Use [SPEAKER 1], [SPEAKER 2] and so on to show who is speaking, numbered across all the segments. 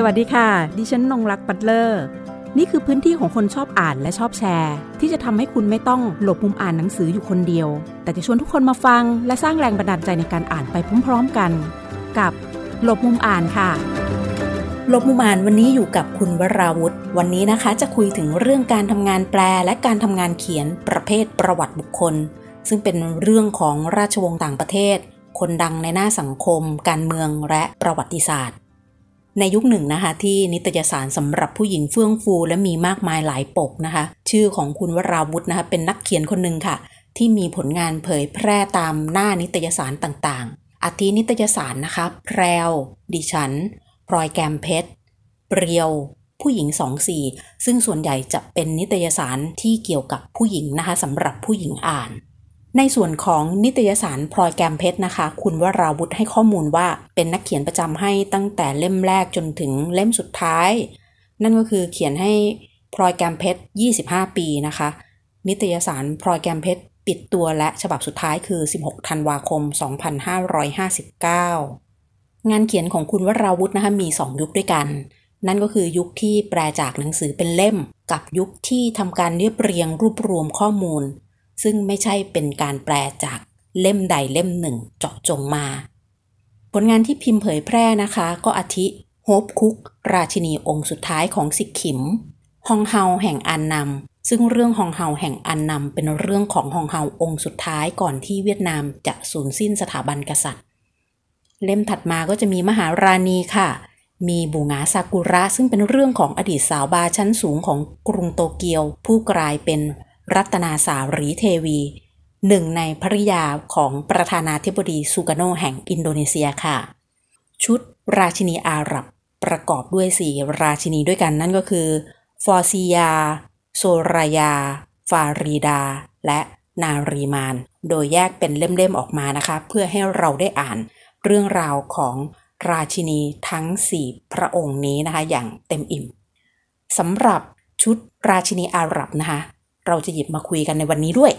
[SPEAKER 1] สวัสดีค่ะ ดิฉันนงรักปัตเลอร์ นี่คือพื้นที่ของคนชอบอ่านและชอบแชร์ ที่จะทำให้คุณไม่ต้องหลบมุมอ่านหนังสืออยู่คนเดียว แต่จะชวนทุกคนมาฟัง และสร้างแรงบันดาลใจในการอ่านไปพร้อมๆกัน กับหลบมุมอ่านค่ะ หลบมุมอ่านวันนี้อยู่กับคุณวราวุธ วันนี้นะคะจะคุยถึงเรื่องการทำงานแปลและการทำงานเขียนประเภทประวัติบุคคล ซึ่งเป็นเรื่องของราชวงศ์ต่างประเทศ คนดังในหน้าสังคม การเมืองและประวัติศาสตร์ ในยุคหนึ่งนะคะที่นิตยสารสำหรับผู้หญิงเฟื่องฟู และมีมากมายหลายปกนะคะ ชื่อของคุณวราวุธนะคะเป็นนักเขียนคนหนึ่งค่ะ ที่มีผลงานเผยแพร่ตามหน้านิตยสารต่างๆอาทินิตยสารนะคะ แพรว ดิฉันพลอยแกมเพชรเปรียว ผู้หญิงสองสี่ซึ่งส่วนใหญ่จะเป็นนิตยสารที่เกี่ยวกับผู้หญิงนะคะสำหรับผู้หญิงอ่าน ในส่วนของนิตยสารพลอยแกมเพชรนะคะ คุณวราวุธให้ข้อมูลว่าเป็นนักเขียนประจำให้ตั้งแต่เล่มแรกจนถึงเล่มสุดท้าย นั่นก็คือเขียนให้พลอยแกมเพชร 25 ปีนะคะ นิตยสารพลอยแกมเพชรปิดตัวและฉบับสุดท้ายคือ 16 ธันวาคม 2559 งานเขียนของคุณวราวุธนะคะมี 2 ยุคด้วยกัน นั่นก็คือยุคที่แปลจากหนังสือเป็นเล่ม กับยุคที่ทำการเรียบเรียงรวบรวมข้อมูล ซึ่งไม่ใช่เป็นการแปลจากเล่มใดเล่มหนึ่งเจาะจงมา ผลงานที่พิมพ์เผยแพร่นะคะ ก็อาทิโฮปคุก ราชินีองค์สุดท้ายของสิกขิม ฮองเฮาแห่งอันนำซึ่งเรื่องฮองเฮาแห่งอันนำเป็นเรื่องของฮองเฮาองค์สุดท้ายก่อนที่เวียดนามจะสูญสิ้นสถาบันกษัตริย์ เล่มถัดมาก็จะมีมหาราณีค่ะ มีบูงาซากุระซึ่งเป็นเรื่องของอดีตสาวบาร์ชั้นสูงของกรุงโตเกียว ผู้กลายเป็น รัตนาซารีเทวี หนึ่งในภริยาของประธานาธิบดีซูการ์โนแห่งอินโดนีเซียค่ะ ชุดราชินีอาหรับประกอบด้วยสี่ราชินีด้วยกันนั่นก็คือ ฟอร์ซิยา โซรายา ฟารีดา และนารีมาน โดยแยกเป็นเล่มๆออกมานะคะ เพื่อให้เราได้อ่านเรื่องราวของราชินีทั้ง 4 พระองค์นี้นะคะ อย่างเต็มอิ่มสำหรับชุดราชินีอาหรับนะคะ เราจะหยิบมาคุยกันในวันนี้ด้วย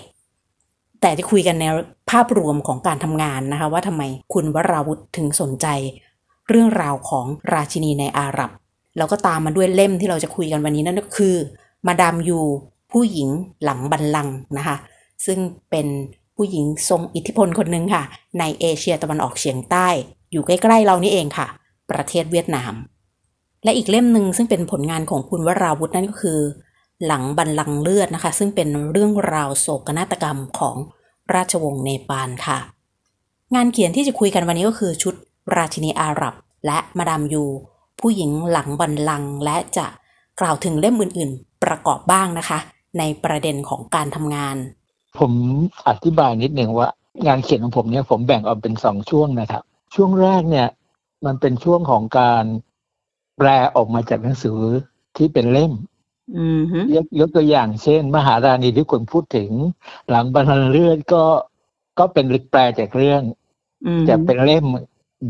[SPEAKER 1] แต่จะคุยกันในภาพรวมของการทำงานนะคะ ว่าทำไมคุณวราวุธถึงสนใจ เรื่องราวของราชินีในอาหรับ แล้วก็ตามมาด้วยเล่มที่เราจะคุยกันวันนี้นั่นก็คือ มาดามยูผู้หญิงหลังบันลังก์นะคะ ซึ่งเป็นผู้หญิงทรงอิทธิพลคนหนึ่งค่ะ ในเอเชียตะวันออกเฉียงใต้ อยู่ใกล้ๆเรานี่เองค่ะ ประเทศเวียดนาม และอีกเล่มหนึ่งซึ่งเป็นผลงานของคุณวราวุธนั่นก็คือ หลังบันลังเลือดนะคะ ซึ่งเป็นเรื่องราวโศกนาฏกรรมของราชวงศ์เนปาลค่ะ งานเขียนที่จะคุยกันวันนี้ก็คือชุดราชินีอาหรับ และมาดามยู ผู้หญิงหลังบันลังและจะกล่าวถึงเล่มอื่นๆ ประกอบบ้างนะคะ ในประเด็นของการทำงาน
[SPEAKER 2] ผมอธิบายนิดหนึ่งว่า งานเขียนของผมเนี่ยผมแบ่งออกเป็นสองช่วงนะครับ ช่วงแรกเนี่ยมันเป็นช่วงของการแปลออกมาจากหนังสือที่เป็นเล่ม ยกยกตัวอย่างเช่น มหาราณีที่คุณพูดถึง หลังบรรลังก์เลือดก็ก็เป็นแปลจากเรื่อง
[SPEAKER 1] อืม
[SPEAKER 2] จะเป็นเล่ม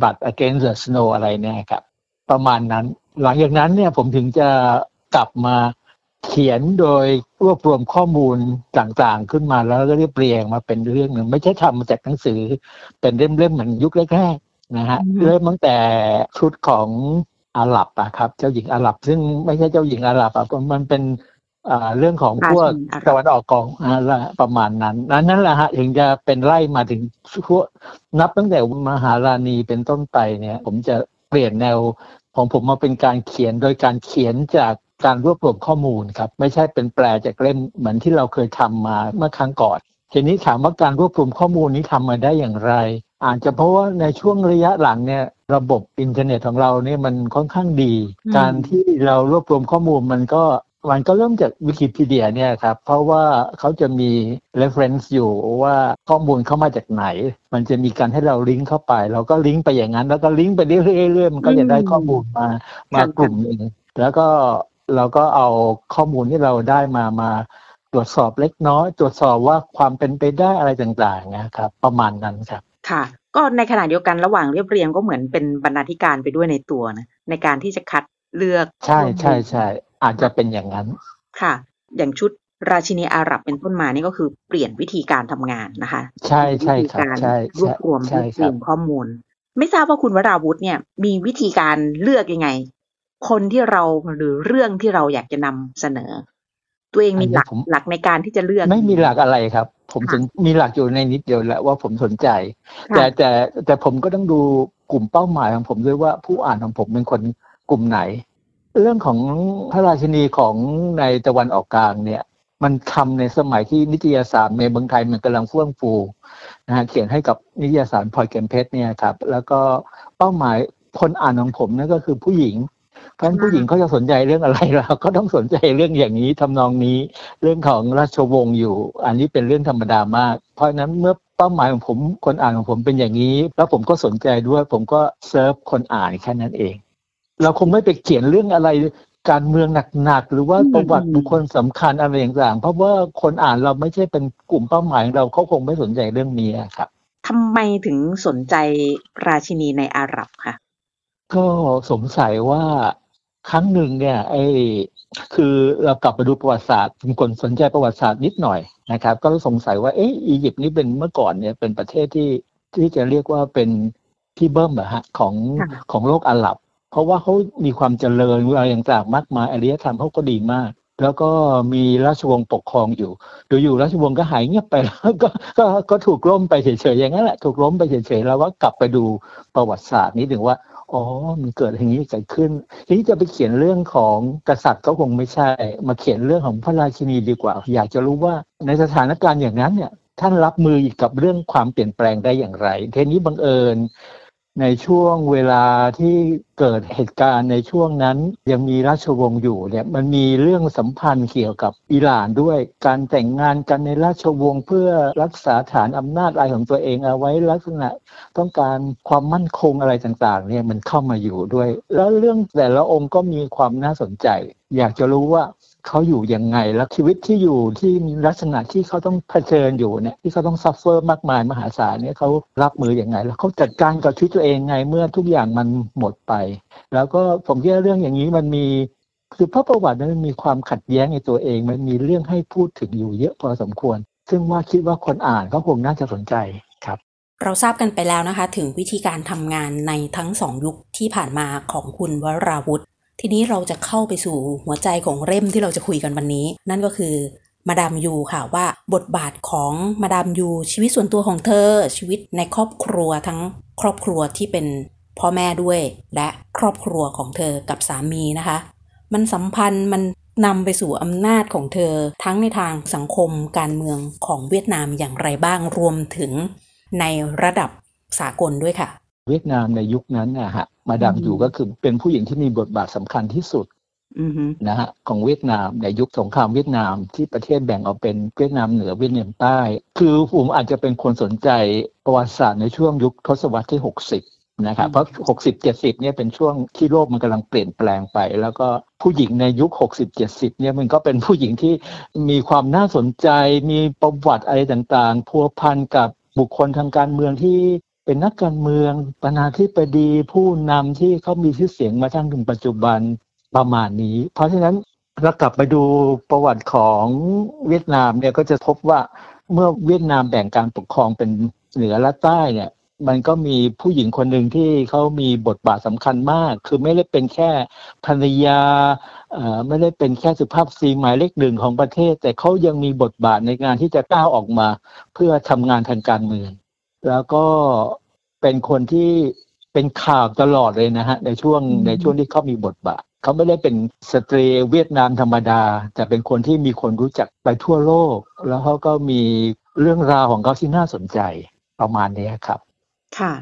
[SPEAKER 2] บัตร against the snow อะไรเนี่ยครับ ประมาณนั้น หลังจากนั้นเนี่ยผมถึงจะกลับมาเขียนโดยรวบรวมข้อมูลต่างๆ ขึ้นมาแล้วก็เรียบเรียงมาเป็นเรื่องหนึ่งไม่ใช่ทำมาจากหนังสือ เป็นเล่มๆเหมือนยุคแรกๆนะฮะเริ่มตั้งแต่ชุดของ อาหรับอะครับ เจ้าหญิงอาหรับ ซึ่งไม่ใช่เจ้าหญิงอาหรับอะมันเป็นอ่าเรื่องของพวก
[SPEAKER 1] ราชินีอาหรับ
[SPEAKER 2] ตะวันออกกองอะไรประมาณนั้นนั้นนั่นแหละฮะถึงจะเป็นไล่มาถึงช่วงนับตั้งแต่มหาราณีเป็นต้นไปเนี่ย ผมจะเปลี่ยนแนวของผมมาเป็นการเขียนโดยการเขียนจากการรวบรวมข้อมูลครับ ไม่ใช่เป็นแปลจากเล่มเหมือนที่เราเคยทำมาเมื่อครั้งก่อน ทีนี้ถามว่าการรวบรวมข้อมูลนี้ทำมาได้อย่างไร อาจจะเพราะว่าในช่วงระยะหลังเนี่ย ระบบอินเทอร์เน็ตของเราเนี่ยมันค่อนข้างดี
[SPEAKER 1] อืม
[SPEAKER 2] การที่เรารวบรวมข้อมูลมันก็มันก็เริ่มจากวิกิพีเดียเนี่ยครับ เพราะว่าเขาจะมี reference อยู่ว่าข้อมูลเข้ามาจากไหน มันจะมีการให้เราลิงก์เข้าไป เราก็ลิงก์ไปอย่างนั้น แล้วก็ลิงก์ไปเรื่อยๆมันก็จะได้ข้อมูลมามากลุ่มหนึ่งแล้วก็เราก็เอาข้อมูลที่เราได้มามาตรวจสอบเล็กน้อย ตรวจสอบว่าความเป็นไปได้อะไรต่างๆนะครับ ประมาณนั้นครับ
[SPEAKER 3] ค่ะ ก็ในขณะเดียวกันระหว่างเรียบเรียงก็เหมือนเป็นบรรณาธิการไปด้วยในตัวนะในการที่จะคัดเลือก
[SPEAKER 2] ใช่
[SPEAKER 3] ข้อมูล
[SPEAKER 2] ใช่ใช่อาจจะเป็นอย่างนั้น
[SPEAKER 3] ค่ะ อย่างชุดราชินีอาหรับเป็นต้นมานี่ก็คือเปลี่ยนวิธีการทำงานนะคะ
[SPEAKER 2] ใช่ใช่
[SPEAKER 3] วิธี
[SPEAKER 2] ครับ
[SPEAKER 3] การ
[SPEAKER 2] ใช่
[SPEAKER 3] รวบรวม
[SPEAKER 2] ใช่
[SPEAKER 3] รวบ
[SPEAKER 2] ค
[SPEAKER 3] ร
[SPEAKER 2] รั
[SPEAKER 3] ว
[SPEAKER 2] บ
[SPEAKER 3] มข้อมูล ไม่ทราบว่าคุณวราวุธเนี่ย มีวิธีการเลือกยังไง คนที่เราหรือเรื่องที่เราอยากจะนำเสนอ ตัวเองมีหลัก
[SPEAKER 2] อันนี้ผม
[SPEAKER 3] หลักในการที่จะเลือก
[SPEAKER 2] ไม่มีหลักอะไรครับ ผม
[SPEAKER 3] ค่ะ
[SPEAKER 2] ถึงมีหลักอยู่ในนิดเดียวแหละว่าผมสนใจ
[SPEAKER 3] ค่ะ
[SPEAKER 2] แต่แต่แต่ผมก็ต้องดูกลุ่มเป้าหมายของผมด้วยว่าผู้อ่านของผมเป็นคนกลุ่มไหน เรื่องของพระราชินีของในตะวันออกกลางเนี่ยมันทำในสมัยที่นิตยสารในเมืองไทยมันกำลังเฟื่องฟูนะฮะเขียนให้กับนิตยสารพลอยเกมเพชรเนี่ยครับ แล้วก็เป้าหมายคนอ่านของผมนั่นก็คือผู้หญิง เพราะฉะนั้นผู้หญิงเขาจะสนใจเรื่องอะไรเราก็ต้องสนใจเรื่องอย่างนี้ทำนองนี้ เรื่องของราชวงศ์อยู่ อันนี้เป็นเรื่องธรรมดามาก เพราะฉะนั้นเมื่อเป้าหมายของผมคนอ่านของผมเป็นอย่างนี้ แล้วผมก็สนใจด้วย ผมก็เซิร์ฟคนอ่านแค่นั้นเอง เราคงไม่ไปเขียนเรื่องอะไรการเมืองหนักๆหรือว่า
[SPEAKER 3] อืม
[SPEAKER 2] ประวัติ
[SPEAKER 3] อืม
[SPEAKER 2] บุคคลสำคัญอะไรต่างๆเพราะว่าคนอ่านเราไม่ใช่เป็นกลุ่มเป้าหมายของเราเขาคงไม่สนใจเรื่องนี้ครับ
[SPEAKER 3] ทำไมถึงสนใจราชินีในอาหรับคะ
[SPEAKER 2] ก็สงสัยว่า ครั้งหนึ่งเนี่ยไอ้คือเรากลับมาดูประวัติศาสตร์เป็นคนสนใจประวัติศาสตร์นิดหน่อยนะครับ ก็สงสัยว่าเอ๊ะอียิปต์นี่เป็นเมื่อก่อนเนี่ยเป็นประเทศที่ที่จะเรียกว่าเป็นที่เบิ้มเหรอฮะของของโลกอาหรับ เพราะว่าเขามีความเจริญอะไรต่างๆมากมายอารยธรรมเขาก็ดีมาก แล้วก็มีราชวงศ์ปกครองอยู่อยู่ๆราชวงศ์ก็หายเงียบไปแล้วก็ก็ก็ถูกล้มไปเฉยๆอย่างนั้นแหละถูกล้มไปเฉยๆแล้วว่ากลับไปดูประวัติศาสตร์นิดหนึ่งว่าอ๋อมันเกิดอย่างนี้เกิดขึ้นทีนี้จะไปเขียนเรื่องของกษัตริย์ก็คงไม่ใช่ มาเขียนเรื่องของพระราชินีดีกว่า อยากจะรู้ว่าในสถานการณ์อย่างนั้นเนี่ยท่านรับมือกับเรื่องความเปลี่ยนแปลงได้อย่างไรทีนี้บังเอิญ ในช่วงเวลาที่เกิดเหตุการณ์ในช่วงนั้นยังมีราชวงศ์อยู่เนี่ยมันมีเรื่องสัมพันธ์เกี่ยวกับอิหร่านด้วย การแต่งงานกันในราชวงศ์เพื่อรักษาฐานอำนาจอะไรของตัวเองเอาไว้ลักษณะ ต้องการความมั่นคงอะไรต่างๆเนี่ยมันเข้ามาอยู่ด้วย แล้วเรื่องแต่ละองค์ก็มีความน่าสนใจ อยากจะรู้ว่า เขาอยู่ยังไง แล้วชีวิตที่อยู่ที่มีลักษณะที่เขาต้องเผชิญอยู่เนี่ยที่เขาต้องซัฟเฟอร์มากมายมหาศาลเนี่ยเขารับมืออย่างไง แล้วเขาจัดการกับชีวิตตัวเองไงเมื่อทุกอย่างมันหมดไป แล้วก็ผมคิดว่าเรื่องอย่างนี้มันมีคือพระประวัตินั้นมีความขัดแย้งในตัวเอง มันมีเรื่องให้พูดถึงอยู่เยอะพอสมควร ซึ่งว่าคิดว่าคนอ่านเขาคงน่าจะสนใจครับ
[SPEAKER 1] เราทราบกันไปแล้วนะคะ ถึงวิธีการทำงานในทั้งสองยุคที่ผ่านมาของคุณวราวุธ ทีนี้เราจะเข้าไปสู่หัวใจของเร่มที่เราจะคุยกันวันนี้ นั่นก็คือมาดามยูค่ะว่าบทบาทของมาดามยูชีวิตส่วนตัวของเธอ ชีวิตในครอบครัวทั้งครอบครัวที่เป็นพ่อแม่ด้วย และครอบครัวของเธอกับสามีนะคะ มันสัมพันธ์มันนำไปสู่อำนาจของเธอ ทั้งในทางสังคมการเมืองของเวียดนามอย่างไรบ้างรวมถึงในระดับสากลด้วยค่ะ
[SPEAKER 2] เวียดนามในยุคนั้นนะฮะ มาดาม
[SPEAKER 3] อืม
[SPEAKER 2] อยู่ก็คือเป็นผู้หญิงที่มีบทบาทสำคัญที่สุด
[SPEAKER 3] อือฮึ
[SPEAKER 2] นะฮะของเวียดนามในยุคสงครามเวียดนามที่ประเทศแบ่งออกเป็นเวียดนามเหนือเวียดนามใต้ คือผมอาจจะเป็นคนสนใจประวัติศาสตร์ในช่วงยุคทศวรรษที่ 60 นะครับเพราะ 60 70 เนี่ยเป็นช่วงที่โลกมันกำลังเปลี่ยนแปลงไป แล้วก็ผู้หญิงในยุค 60 70 เนี่ยมันก็เป็นผู้หญิงที่มีความน่าสนใจ มีประวัติอะไรต่างๆพัวพันกับบุคคลทางการเมืองที่ เป็นนักการเมืองประธานาธิบดีผู้นำที่เขามีชื่อเสียงมาทั้งถึงปัจจุบันประมาณนี้ เพราะฉะนั้นเรากลับไปดูประวัติของเวียดนามเนี่ยก็จะพบว่าเมื่อเวียดนามแบ่งการปกครองเป็นเหนือและใต้เนี่ยมันก็มีผู้หญิงคนหนึ่งที่เขามีบทบาทสำคัญมาก คือไม่ได้เป็นแค่ภรรยาอ่อไม่ได้เป็นแค่สุภาพสตรีหมายเลขหนึ่งของประเทศ แต่เขายังมีบทบาทในงานที่จะก้าวออกมา เพื่อทำงานทางการเมือง แล้วก็ เป็นคนที่เป็นข่าวตลอดเลยนะฮะ ในช่วง
[SPEAKER 3] อืม
[SPEAKER 2] ในช่วงที่เขามีบทบาทเขาไม่ได้เป็นสตรีเวียดนามธรรมดา แต่เป็นคนที่มีคนรู้จักไปทั่วโลก แล้วเขาก็มีเรื่องราวของเขาที่น่าสนใจประมาณนี้ครับ
[SPEAKER 3] ค่ะ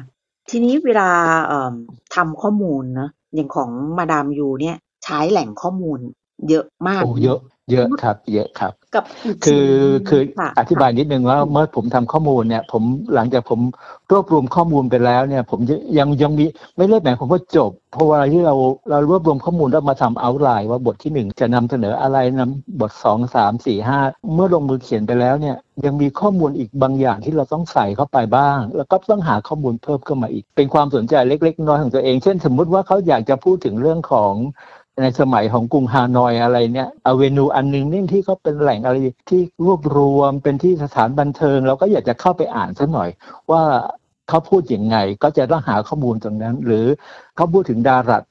[SPEAKER 3] ทีนี้เวลาเอ่อทำข้อมูลเนอะอย่างของมาดามยูเนี่ย ใช้แหล่งข้อมูลเยอะมาก
[SPEAKER 2] โอ้เยอะ เยอะครับ เยอะครับ
[SPEAKER 3] กับอีก
[SPEAKER 2] คือ
[SPEAKER 3] สิ่งหนึ่ง
[SPEAKER 2] คือ
[SPEAKER 3] ค่ะ
[SPEAKER 2] อธิบายนิดนึงว่าเมื่อผมทำข้อมูลเนี่ย ผมหลังจากผมรวบรวมข้อมูลไปแล้วเนี่ย ผมจะยังยังมีไม่ได้หมายความว่าจบ เพราะว่าที่เราเรารวบรวมข้อมูลแล้วมาทำเอาไลน์ว่าบทที่หนึ่งจะนำเสนออะไรนำบทสองสามสี่ห้าเมื่อลงมือเขียนไปแล้วเนี่ย ยังมีข้อมูลอีกบางอย่างที่เราต้องใส่เข้าไปบ้าง แล้วก็ต้องหาข้อมูลเพิ่มขึ้นมาอีก เป็นความสนใจเล็ก ๆ น้อยๆของตัวเอง เช่น สมมุติว่าเขาอยากจะพูดถึงเรื่องของ ในสมัยของกรุงฮานอยอะไรเนี่ยอเวนูอันหนึงนี่ที่เขาเป็นแหล่งอะไรที่รวบรวมเป็นที่สถานบันเทิง เราก็อยากจะเข้าไปอ่านสักหน่อยว่าเขาพูดอย่างไง ก็จะต้องหาข้อมูลตรงนั้น หรือเขาพูดถึงดารัต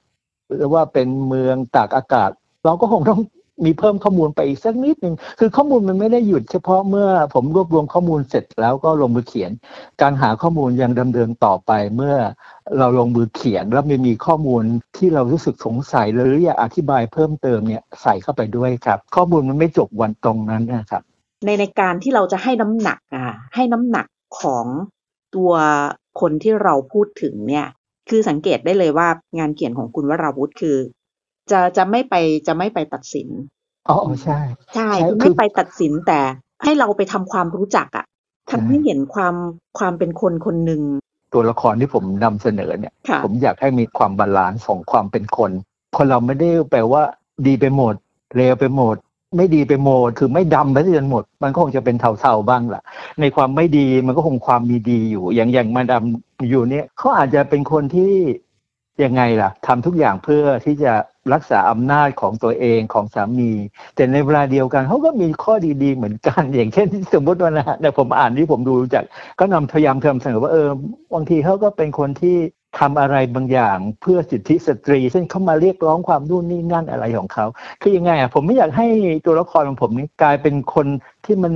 [SPEAKER 2] หรือว่าเป็นเมืองตากอากาศ เราก็คงต้อง มีเพิ่มข้อมูลไปอีกสักนิดหนึ่งคือข้อมูลมันไม่ได้หยุดเฉพาะเมื่อผมรวบรวมข้อมูลเสร็จแล้วก็ลงมือเขียน การหาข้อมูลยังดำเนินต่อไปเมื่อเราลงมือเขียนแล้วมันมีข้อมูลที่เรารู้สึกสงสัยหรืออยากอธิบายเพิ่มเติมเนี่ยใส่เข้าไปด้วยครับ ข้อมูลมันไม่จบวันตรงนั้นนะครับ
[SPEAKER 3] ในในการที่เราจะให้น้ำหนักอะให้น้ำหนักของตัวคนที่เราพูดถึงเนี่ย คือสังเกตได้เลยว่างานเขียนของคุณวราวุธคือ จะจะไม่ไปจะไม่ไปตัดสิน
[SPEAKER 2] อ๋อใช่
[SPEAKER 3] ใช่
[SPEAKER 2] ใช่
[SPEAKER 3] คือ
[SPEAKER 2] คื
[SPEAKER 3] ไม่ไปตัดสินแต่ให้เราไปทำความรู้จักอะ
[SPEAKER 2] ใช่
[SPEAKER 3] ทำให้เห็นความความเป็นคนคนหนึ่ง
[SPEAKER 2] ตัวละครที่ผมนำเสนอเนี่ย
[SPEAKER 3] ค่ะ
[SPEAKER 2] ผมอยากให้มีความ balance ของความเป็นคน คนเราไม่ได้แปลว่า ดีไปหมดเลวไปหมด ไม่ดีไปหมดคือไม่ดำไปจนหมด มันก็คงจะเป็นเทาๆบ้างล่ะในความไม่ดีมันก็คงความมีดีอยู่ อย่างอย่างมาดามอยู่เนี่ยเขาอาจจะเป็นคนที่ยังไงล่ะทำทุกอย่างเพื่อที่จะ รักษาอำนาจของตัวเองของสามี แต่ในเวลาเดียวกันเขาก็มีข้อดีๆเหมือนกัน อย่างเช่นสมมติว่านะแต่ผมอ่านที่ผมดูจากก็นำพยายามทำเสนอว่าเออบางทีเขาก็เป็นคนที่ทำอะไรบางอย่างเพื่อสิทธิสตรีเช่นเขามาเรียกร้องความนู่นนี่นั่นอะไรของเขาคือยังไงอะผมไม่อยากให้ตัวละครของผมนี่กลายเป็นคนที่มัน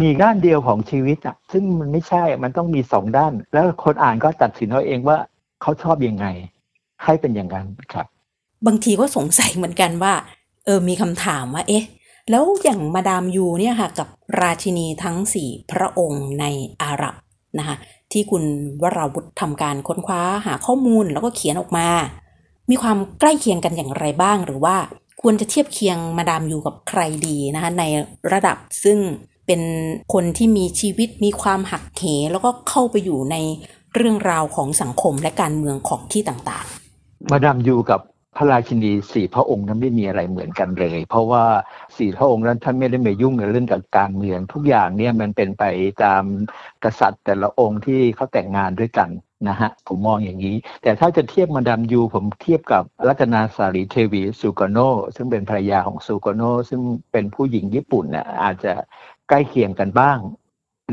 [SPEAKER 2] มีด้านเดียวของชีวิตอะซึ่งมันไม่ใช่มันต้องมีสองด้าน แล้วคนอ่านก็ตัดสินเอาเองว่าเขาชอบยังไง ให้เป็นอย่างนั้นครับ
[SPEAKER 1] บางทีก็สงสัยเหมือนกันว่า เออมีคำถามว่า เอ๊ะ แล้วอย่างมาดามยูเนี่ยค่ะ กับราชินีทั้งสี่พระองค์ในอาหรับนะคะที่คุณวราวุธทำการค้นคว้าหาข้อมูลแล้วก็เขียนออกมา มีความใกล้เคียงกันอย่างไรบ้าง หรือว่าควรจะเทียบเคียงมาดามยูกับใครดีนะคะในระดับซึ่งเป็นคนที่มีชีวิตมีความหักเหแล้วก็เข้าไปอยู่ในเรื่องราวของสังคมและการเมืองของที่ต่างๆ
[SPEAKER 2] มาดามยูกับ พระราชินีสี่พระองค์นั้นไม่มีอะไรเหมือนกันเลย เพราะว่าสี่พระองค์นั้นท่านไม่ได้มายุ่งในเรื่องกับการเมือง ทุกอย่างเนี่ยมันเป็นไปตามกษัตริย์แต่ละองค์ที่เขาแต่งงานด้วยกันนะฮะผมมองอย่างนี้ แต่ถ้าจะเทียบมาดามยู ผมเทียบกับรัตนาสารีเทวีสุกโนซึ่งเป็นภรรยาของสุกโนซึ่งเป็นผู้หญิงญี่ปุ่นเนี่ยอาจจะใกล้เคียงกันบ้าง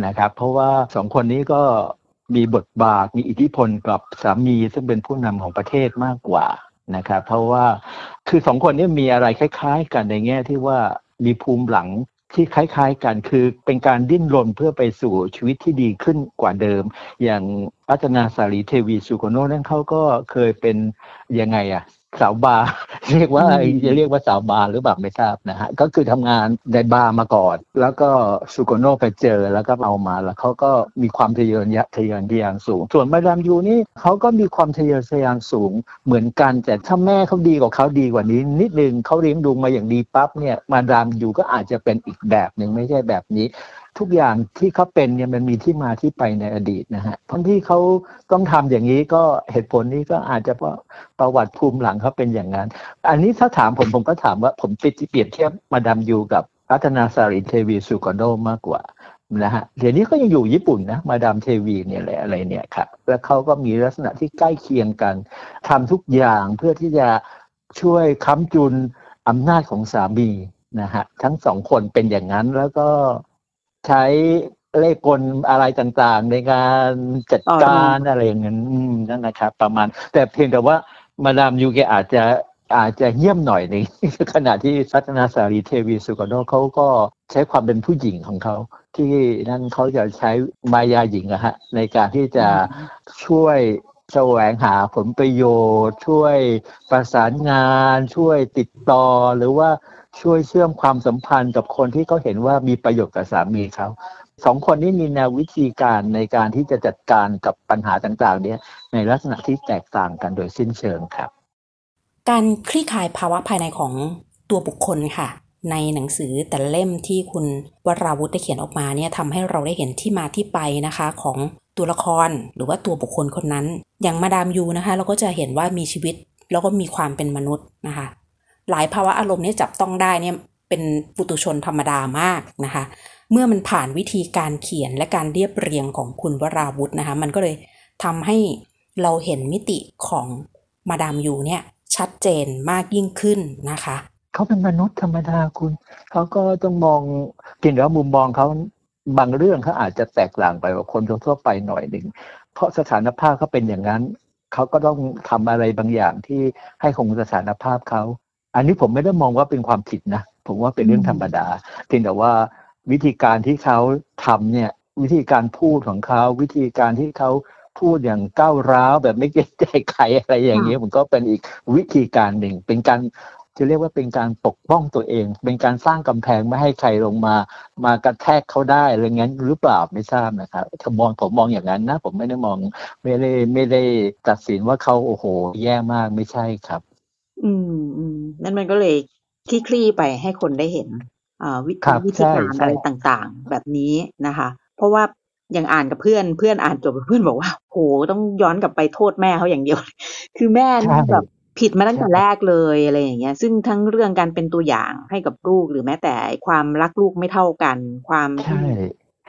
[SPEAKER 2] นะครับ เพราะว่าสองคนนี้ก็มีบทบาทมีอิทธิพลกับสามีซึ่งเป็นผู้นำของประเทศมากกว่า นะครับ เพราะว่าคือสองคนนี้มีอะไรคล้าย ๆ กันในแง่ที่ว่ามีภูมิหลังที่คล้าย ๆ กันคือเป็นการดิ้นรนเพื่อไปสู่ชีวิตที่ดีขึ้นกว่าเดิม อย่างรัตนาซารีเดวีซูการ์โนนั่นเขาก็เคยเป็นยังไงอะ สาวบาร์เรียกว่าจะเรียกว่าสาวบาร์หรือเปล่าไม่ทราบนะฮะก็คือทำงานในบาร์มาก่อน แล้วก็ซูการ์โนไปเจอแล้วก็เอามาแล้วเขาก็มีความทะเยอทะทะเยอทะยานสูง ส่วนมาดามญูนี่เขาก็มีความทะเยอทะยานสูงเหมือนกัน แต่ถ้าแม่เขาดีกว่าเขาดีกว่านี้ นิดนึงเขาเลี้ยงดูมาอย่างดีปั๊บเนี่ยมาดามญูก็อาจจะเป็นอีกแบบหนึ่งไม่ใช่แบบนี้ ทุกอย่างที่เขาเป็นเนี่ยมันมีที่มาที่ไปในอดีตนะฮะทั้งที่เขาต้องทำอย่างนี้ก็เหตุผลนี้ก็อาจจะเพราะประวัติภูมิหลังเขาเป็นอย่างนั้น อันนี้ถ้าถามผมผมก็ถามว่าผมปิดเปรียบเทียบมาดามยูกับรัตนาสารินเทวีสุกอนโดมากกว่านะฮะเดี๋ยวนี้ก็ยังอยู่ญี่ปุ่นนะมาดามเทวีเนี่ยแหละอะไรเนี่ยครับแล้วเขาก็มีลักษณะที่ใกล้เคียงกันทำทุกอย่างเพื่อที่จะช่วยค้ำจุนอำนาจของสามีนะฮะทั้งสองคนเป็นอย่างนั้นแล้วก็ ใช้เลขกลอะไรต่างๆ ในการจัดการอะไรอย่างนั้นนั่นนะครับ ประมาณ แต่เพียงแต่ว่ามาดามยูแกอาจจะอาจจะเยี่ยมหน่อยหนึงขณะที่รัตนาสารีเทวีสุกโนเขาก็ใช้ความเป็นผู้หญิงของเขาที่นั่นเขาจะใช้มายาหญิงอะฮะในการที่จะช่วยแสวงหาผลประโยชน์ ช่วยประสานงาน ช่วยติดต่อหรือว่า ช่วยเชื่อมความสัมพันธ์กับคนที่เขาเห็นว่ามีประโยชน์กับสามีเขาสองคนนี้มีแนววิธีการในการที่จะจัดการกับปัญหาต่างๆ เนี้ยในลักษณะที่แตกต่างกันโดยสิ้นเชิงครับ
[SPEAKER 1] การคลี่คลายภาวะภายในของตัวบุคคลค่ะ ในหนังสือแต่เล่มที่คุณวราวุธได้เขียนออกมาเนี่ยทำให้เราได้เห็นที่มาที่ไปนะคะของตัวละครหรือว่าตัวบุคคลคนนั้น อย่างมาดามยูนะคะ เราก็จะเห็นว่ามีชีวิตแล้วก็มีความเป็นมนุษย์นะคะ หลายภาวะอารมณ์เนี่ยจับต้องได้เนี่ยเป็นปุตุชนธรรมดามากนะคะ เมื่อมันผ่านวิธีการเขียนและการเรียบเรียงของคุณวราวุธนะคะ มันก็เลยทำให้เราเห็นมิติของมาดามยูเนี่ยชัดเจนมากยิ่งขึ้นนะคะ
[SPEAKER 2] เขาเป็นมนุษย์ธรรมดาคุณ เขาก็ต้องมองเพียงแต่ว่ามุมมองเขาบางเรื่องเขาอาจจะแตกต่างไปกว่าคนทั่วไปหน่อยหนึ่ง เพราะสถานภาพเขาเป็นอย่างนั้น เขาก็ต้องทำอะไรบางอย่างที่ให้คงสถานภาพเขา อันนี้ผมไม่ได้มองว่าเป็นความผิดนะ ผมว่าเป็นเรื่องธรรมดา เพียงแต่ว่าวิธีการที่เขาทำเนี่ย วิธีการพูดของเขาวิธีการที่เขาพูดอย่างก้าวร้าวแบบไม่เกรงใจใครอะไรอย่างเงี้ยมันก็เป็นอีกวิธีการหนึ่ง เป็นการจะเรียกว่าเป็นการปกป้องตัวเอง เป็นการสร้างกำแพงไม่ให้ใครลงมา มากระแทกเขาได้อะไรเงี้ยหรือเปล่าไม่ทราบนะครับถ้ามองผมมองอย่างนั้นนะ ผมไม่ได้มองไม่ได้ไม่ได้ตัดสินว่าเขาโอ้โห แย่มากไม่ใช่ครับ
[SPEAKER 3] อืมอืมนั่นมันก็เลยคลี่คลี่ไปให้คนได้เห็นอ่าวิ
[SPEAKER 2] ครับ
[SPEAKER 3] วิธีการ
[SPEAKER 2] ใช่ใช่
[SPEAKER 3] อะไรต่างๆ แบบนี้นะคะ เพราะว่าอย่างอ่านกับเพื่อนเพื่อนอ่านจบเพื่อนบอกว่าโหต้องย้อนกลับไปโทษแม่เขาอย่างเดียว คือแม่นี่
[SPEAKER 2] ใช่
[SPEAKER 3] แบบผิดมาตั้งแต่
[SPEAKER 2] ใช่
[SPEAKER 3] แรกเลยอะไรอย่างเงี้ย ซึ่งทั้งเรื่องการเป็นตัวอย่างให้กับลูกหรือแม้แต่ความรักลูกไม่เท่ากัน ความที่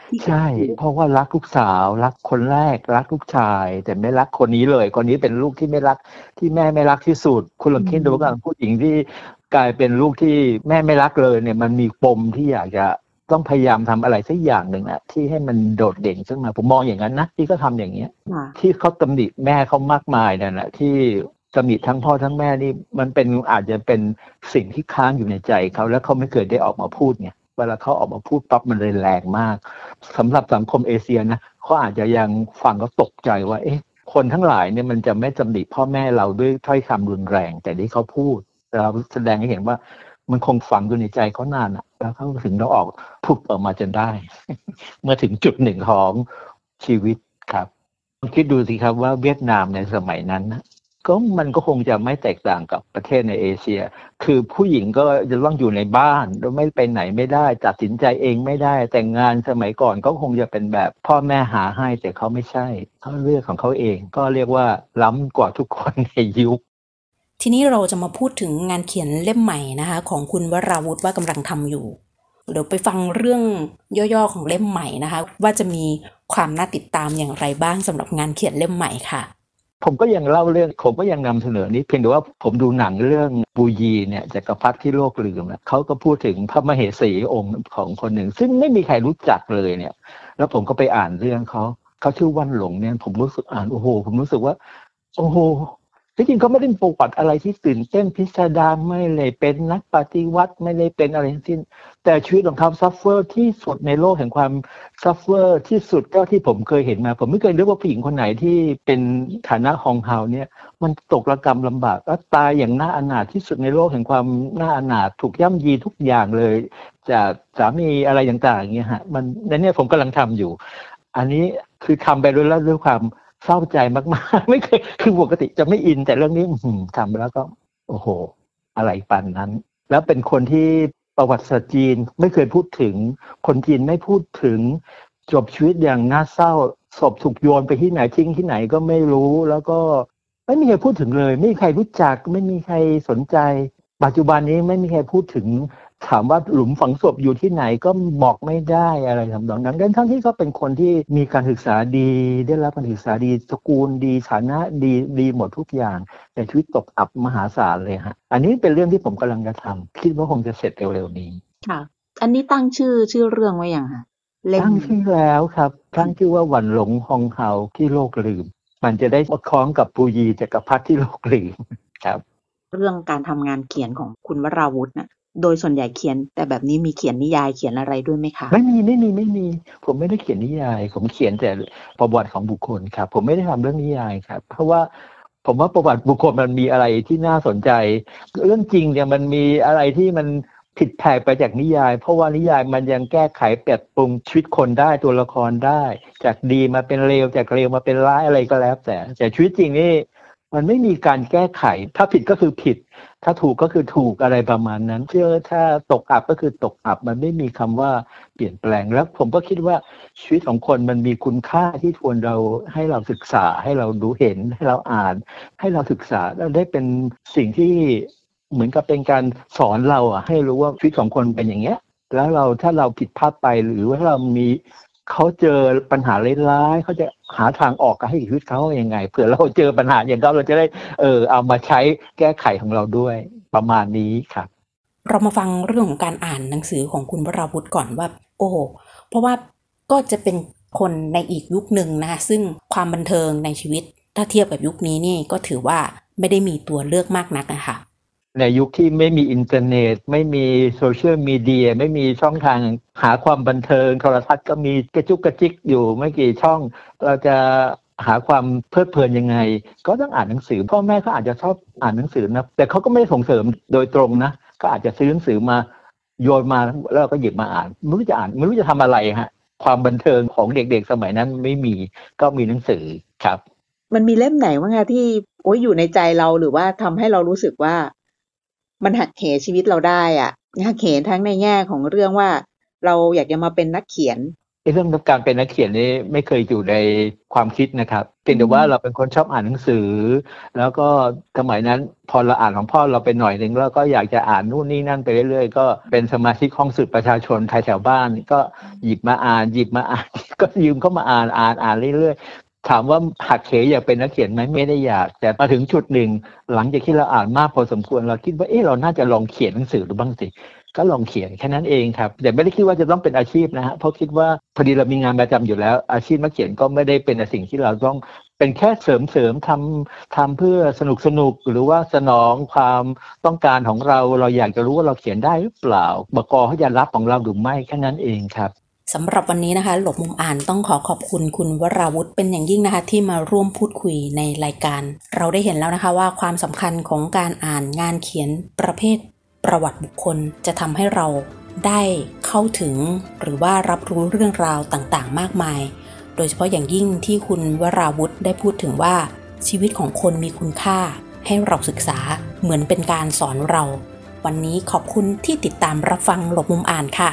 [SPEAKER 2] ใช่
[SPEAKER 3] ที่
[SPEAKER 2] ใช่ เพราะว่ารักลูกสาว รักคนแรก รักลูกชาย แต่ไม่รักคนนี้เลย คนนี้เป็นลูกที่ไม่รัก ที่แม่ไม่รักที่สุด คุณลองคิดดูกันผู้หญิงที่กลายเป็นลูกที่แม่ไม่รักเลยเนี่ย มันมีปมที่อยากจะต้องพยายามทำอะไรสักอย่างหนึ่งอะที่ให้มันโดดเด่นขึ้นมา ผมมองอย่างนั้นนะที่ก็ทำอย่างเงี้ย
[SPEAKER 3] ค่ะ
[SPEAKER 2] ที่เขาตำหนิแม่เขามากมายนั่นแหละที่ตำหนิทั้งพ่อทั้งแม่นี่มันเป็นอาจจะเป็นสิ่งที่ค้างอยู่ในใจเขาแล้วเขาไม่เคยได้ออกมาพูดไง เวลาเขาออกมาพูดปั๊บมันเลยแรงมากสำหรับสังคมเอเชียนะเขาอาจจะยังฟังก็ตกใจว่า เอ๊ะ คนทั้งหลายเนี่ยมันจะไม่ตำหนิพ่อแม่เราด้วยถ้อยคำรุนแรง แต่ที่เขาพูดเราแสดงให้เห็นว่ามันคงฝังอยู่ในใจเขานานอะแล้วเขาถึงเราออกพูดออกมาจนได้ เมื่อถึงจุดหนึ่งของชีวิตครับคิดดูสิครับว่าเวียดนามในสมัยนั้นนะ ก็มันก็คงจะไม่แตกต่างกับประเทศในเอเชีย คือผู้หญิงก็จะต้องอยู่ในบ้านไม่ไปไหนไม่ได้ ตัดสินใจเองไม่ได้ แต่งงานสมัยก่อนก็คงจะเป็นแบบพ่อแม่หาให้แต่เขาไม่ใช่เขาเลือกของเขาเอง ก็เรียกว่าล้ำกว่าทุกคนในยุค
[SPEAKER 1] ทีนี้เราจะมาพูดถึงงานเขียนเล่มใหม่นะคะ ของคุณวราวุธว่ากำลังทำอยู่ เดี๋ยวไปฟังเรื่องย่อๆของเล่มใหม่นะคะ ว่าจะมีความน่าติดตามอย่างไรบ้างสำหรับงานเขียนเล่มใหม่ค่ะ
[SPEAKER 2] ผมก็ยังเล่าเรื่องผมก็ยังนำเสนอนี้ เพียงแต่ว่าผมดูหนังเรื่องบูยีเนี่ยจักรพรรดิที่โลกลืมเนี่ยเขาก็พูดถึงพระมเหสีองค์ของคนหนึ่ง ซึ่งไม่มีใครรู้จักเลยเนี่ย แล้วผมก็ไปอ่านเรื่องเขาเขาชื่อวันหลงเนี่ย ผมรู้สึกอ่านโอ้โห ผมรู้สึกว่า โอ้โห ที่จริงเขาไม่ได้ประวัติอะไรที่ตื่นเต้นพิสดารไม่เลยเป็นนักปฏิวัติไม่เลยเป็นอะไรทั้งสิ้น แต่ชีวิตของเขา suffer ที่สุดในโลกแห่งความ suffer ที่สุดเท่าที่ผมเคยเห็นมา ผมไม่เคยรู้ว่าผู้หญิงคนไหนที่เป็นฐานะฮองเฮาเนี่ย มันตกระกรรมลำบากแล้วตายอย่างน่าอนาถที่สุดในโลกแห่งความน่าอนาถถูกย่ำยีทุกอย่างเลย จากสามีอะไรต่างๆอย่างเงี้ยฮะมันในนี้ผมกำลังทำอยู่ อันนี้คือทำไปด้วยแล้วด้วยความ เศร้าใจมากๆ ไม่เคยคือปกติจะไม่อินแต่เรื่องนี้ทำไปแล้วก็ โอ้โห อะไรปันนั้น แล้วเป็นคนที่ประวัติศาสตร์จีนไม่เคยพูดถึง คนจีนไม่พูดถึง จบชีวิตอย่างน่าเศร้าศพถูกโยนไปที่ไหนทิ้งที่ไหนก็ไม่รู้ แล้วก็ไม่มีใครพูดถึงเลย ไม่มีใครรู้จัก ไม่มีใครสนใจ ปัจจุบันนี้ไม่มีใครพูดถึง ถามว่าหลุมฝังศพอยู่ที่ไหนก็บอกไม่ได้อะไรทำนองนั้นทั้งที่เขาเป็นคนที่มีการศึกษาดี ได้รับการศึกษาดีตระกูลดีฐานะดีดีหมดทุกอย่าง แต่ชีวิตตกอับมหาศาลเลยฮะ อันนี้เป็นเรื่องที่ผมกำลังจะทำคิดว่าคงจะเสร็จเร็วๆนี้
[SPEAKER 3] ค่ะ อันนี้ตั้งชื่อชื่อเรื่องไว้ยังคะเล่ม
[SPEAKER 2] ตั้งชื่อแล้วครับตั้งชื่อว่าหวันหลงฮองเฮาที่โลกลืม มันจะได้คล้องกับปูยีจักรพรรดิที่โลกลืมครับ
[SPEAKER 3] เรื่องการทำงานเขียนของคุณวราวุธน่ะ โดยส่วนใหญ่เขียน แต่แบบนี้มีเขียนนิยายเขียนอะไรด้วยไหมคะ
[SPEAKER 2] ไม่มีไม่มีไม่มี ผมไม่ได้เขียนนิยาย ผมเขียนแต่ประวัติของบุคคลครับ ผมไม่ได้ทำเรื่องนิยายครับ เพราะว่าผมว่าประวัติบุคคลมันมีอะไรที่น่าสนใจ เรื่องจริงเนี่ยมันมีอะไรที่มันผิดแผกไปจากนิยาย เพราะว่านิยายมันยังแก้ไขเปลี่ยนปรุงชีวิตคนได้ตัวละครได้ จากดีมาเป็นเลวจากเลวมาเป็นร้ายอะไรก็แล้ว แต่แต่ชีวิตจริงนี่ มันไม่มีการแก้ไข ถ้าผิดก็คือผิด ถ้าถูกก็คือถูกอะไรประมาณนั้น เชื่อถ้าตกอับก็คือตกอับ มันไม่มีคำว่าเปลี่ยนแปลง แล้วผมก็คิดว่าชีวิตของคนมันมีคุณค่าที่ควรเราให้เราศึกษา ให้เราดูเห็น ให้เราอ่าน ให้เราศึกษาแล้วได้เป็นสิ่งที่เหมือนกับเป็นการสอนเราอะ ให้รู้ว่าชีวิตของคนเป็นอย่างเงี้ย แล้วเราถ้าเราผิดพลาดไปหรือว่าเรามี เขาเจอปัญหาร้ายๆเขาจะหาทางออกให้ชีวิตเขายังไงเผื่อเราเจอปัญหาอย่างเขาเราจะได้ เออ เอามาใช้แก้ไขของเราด้วยประมาณนี้ครับ
[SPEAKER 1] เรามาฟังเรื่องของการอ่านหนังสือของคุณวราวุธก่อนว่า โอ้เพราะว่าก็จะเป็นคนในอีกยุคหนึ่งนะคะซึ่งความบันเทิงในชีวิตถ้าเทียบกับยุคนี้นี่ก็ถือว่าไม่ได้มีตัวเลือกมากนักนะคะ
[SPEAKER 2] ในยุคที่ไม่มีอินเทอร์เน็ต ไม่มีโซเชียลมีเดีย ไม่มีช่องทางหาความบันเทิง โทรทัศน์ก็มีกระจุกกระจิกอยู่ไม่กี่ช่อง เราจะหาความเพลิดเพลินยังไง ก็ต้องอ่านหนังสือพ่อแม่ก็อาจจะชอบอ่านหนังสือนะแต่เขาก็ไม่ได้ส่งเสริมโดยตรงนะ ก็อาจจะซื้อหนังสือมาโยนมาแล้วก็หยิบมาอ่านไม่รู้จะอ่านไม่รู้จะทำอะไรฮะ ความบันเทิงของเด็กๆสมัยนั้นไม่มีก็มีหนังสือครับ
[SPEAKER 3] มันมีเล่มไหนบ้างคะที่โอ้ยอยู่ในใจเราหรือว่าทำให้เรารู้สึกว่า มันหักเหชีวิตเราได้อะหักเหทั้งในแง่ของเรื่องว่า เราอยากจะมาเป็นนักเขียน
[SPEAKER 2] เรื่องการเป็นนักเขียนนี่ไม่เคยอยู่ในความคิดนะครับเพียงแต่ว่าเราเป็นคนชอบอ่านหนังสือ แล้วก็สมัยนั้นพอเราอ่านของพ่อเราไปหน่อยหนึ่งแล้วก็อยากจะอ่านนู่นนี่นั่นไปเรื่อยๆ ก็เป็นสมาชิกห้องสืบประชาชนไทยแถวบ้าน ก็หยิบมาอ่านหยิบมาอ่าน ก็ยืมเข้ามาอ่านอ่านอ่านเรื่อยๆ ถามว่าหักเหอยากเป็นนักเขียนไหมไม่ได้อยาก แต่มาถึงจุดหนึ่ง หลังจากที่เราอ่านมากพอสมควรเราคิดว่าเออเราน่าจะลองเขียนหนังสือดูบ้างสิก็ลองเขียนแค่นั้นเองครับ แต่ไม่ได้คิดว่าจะต้องเป็นอาชีพนะฮะเพราะคิดว่าพอดีเรามีงานประจำอยู่แล้ว อาชีพนักเขียนก็ไม่ได้เป็นสิ่งที่เราต้องเป็นแค่เสริมเสริมทำทำเพื่อสนุกสนุกหรือว่าสนองความต้องการของเราเราอยากจะรู้ว่าเราเขียนได้หรือเปล่าบกเขาจะรับของเราหรือไม่แค่นั้นเองครับ
[SPEAKER 1] สำหรับวันนี้นะคะ หลบมุมอ่านต้องขอขอบคุณคุณวราวุธเป็นอย่างยิ่งนะคะ ที่มาร่วมพูดคุยในรายการ เราได้เห็นแล้วนะคะว่าความสำคัญของการอ่านงานเขียนประเภท ประวัติบุคคลจะทำให้เราได้เข้าถึง หรือว่ารับรู้เรื่องราวต่างๆ มากมาย โดยเฉพาะอย่างยิ่งที่คุณวราวุธได้พูดถึงว่าชีวิตของคนมีคุณค่า ให้เราศึกษาเหมือนเป็นการสอนเรา วันนี้ขอบคุณที่ติดตามรับฟังหลบมุมอ่านค่ะ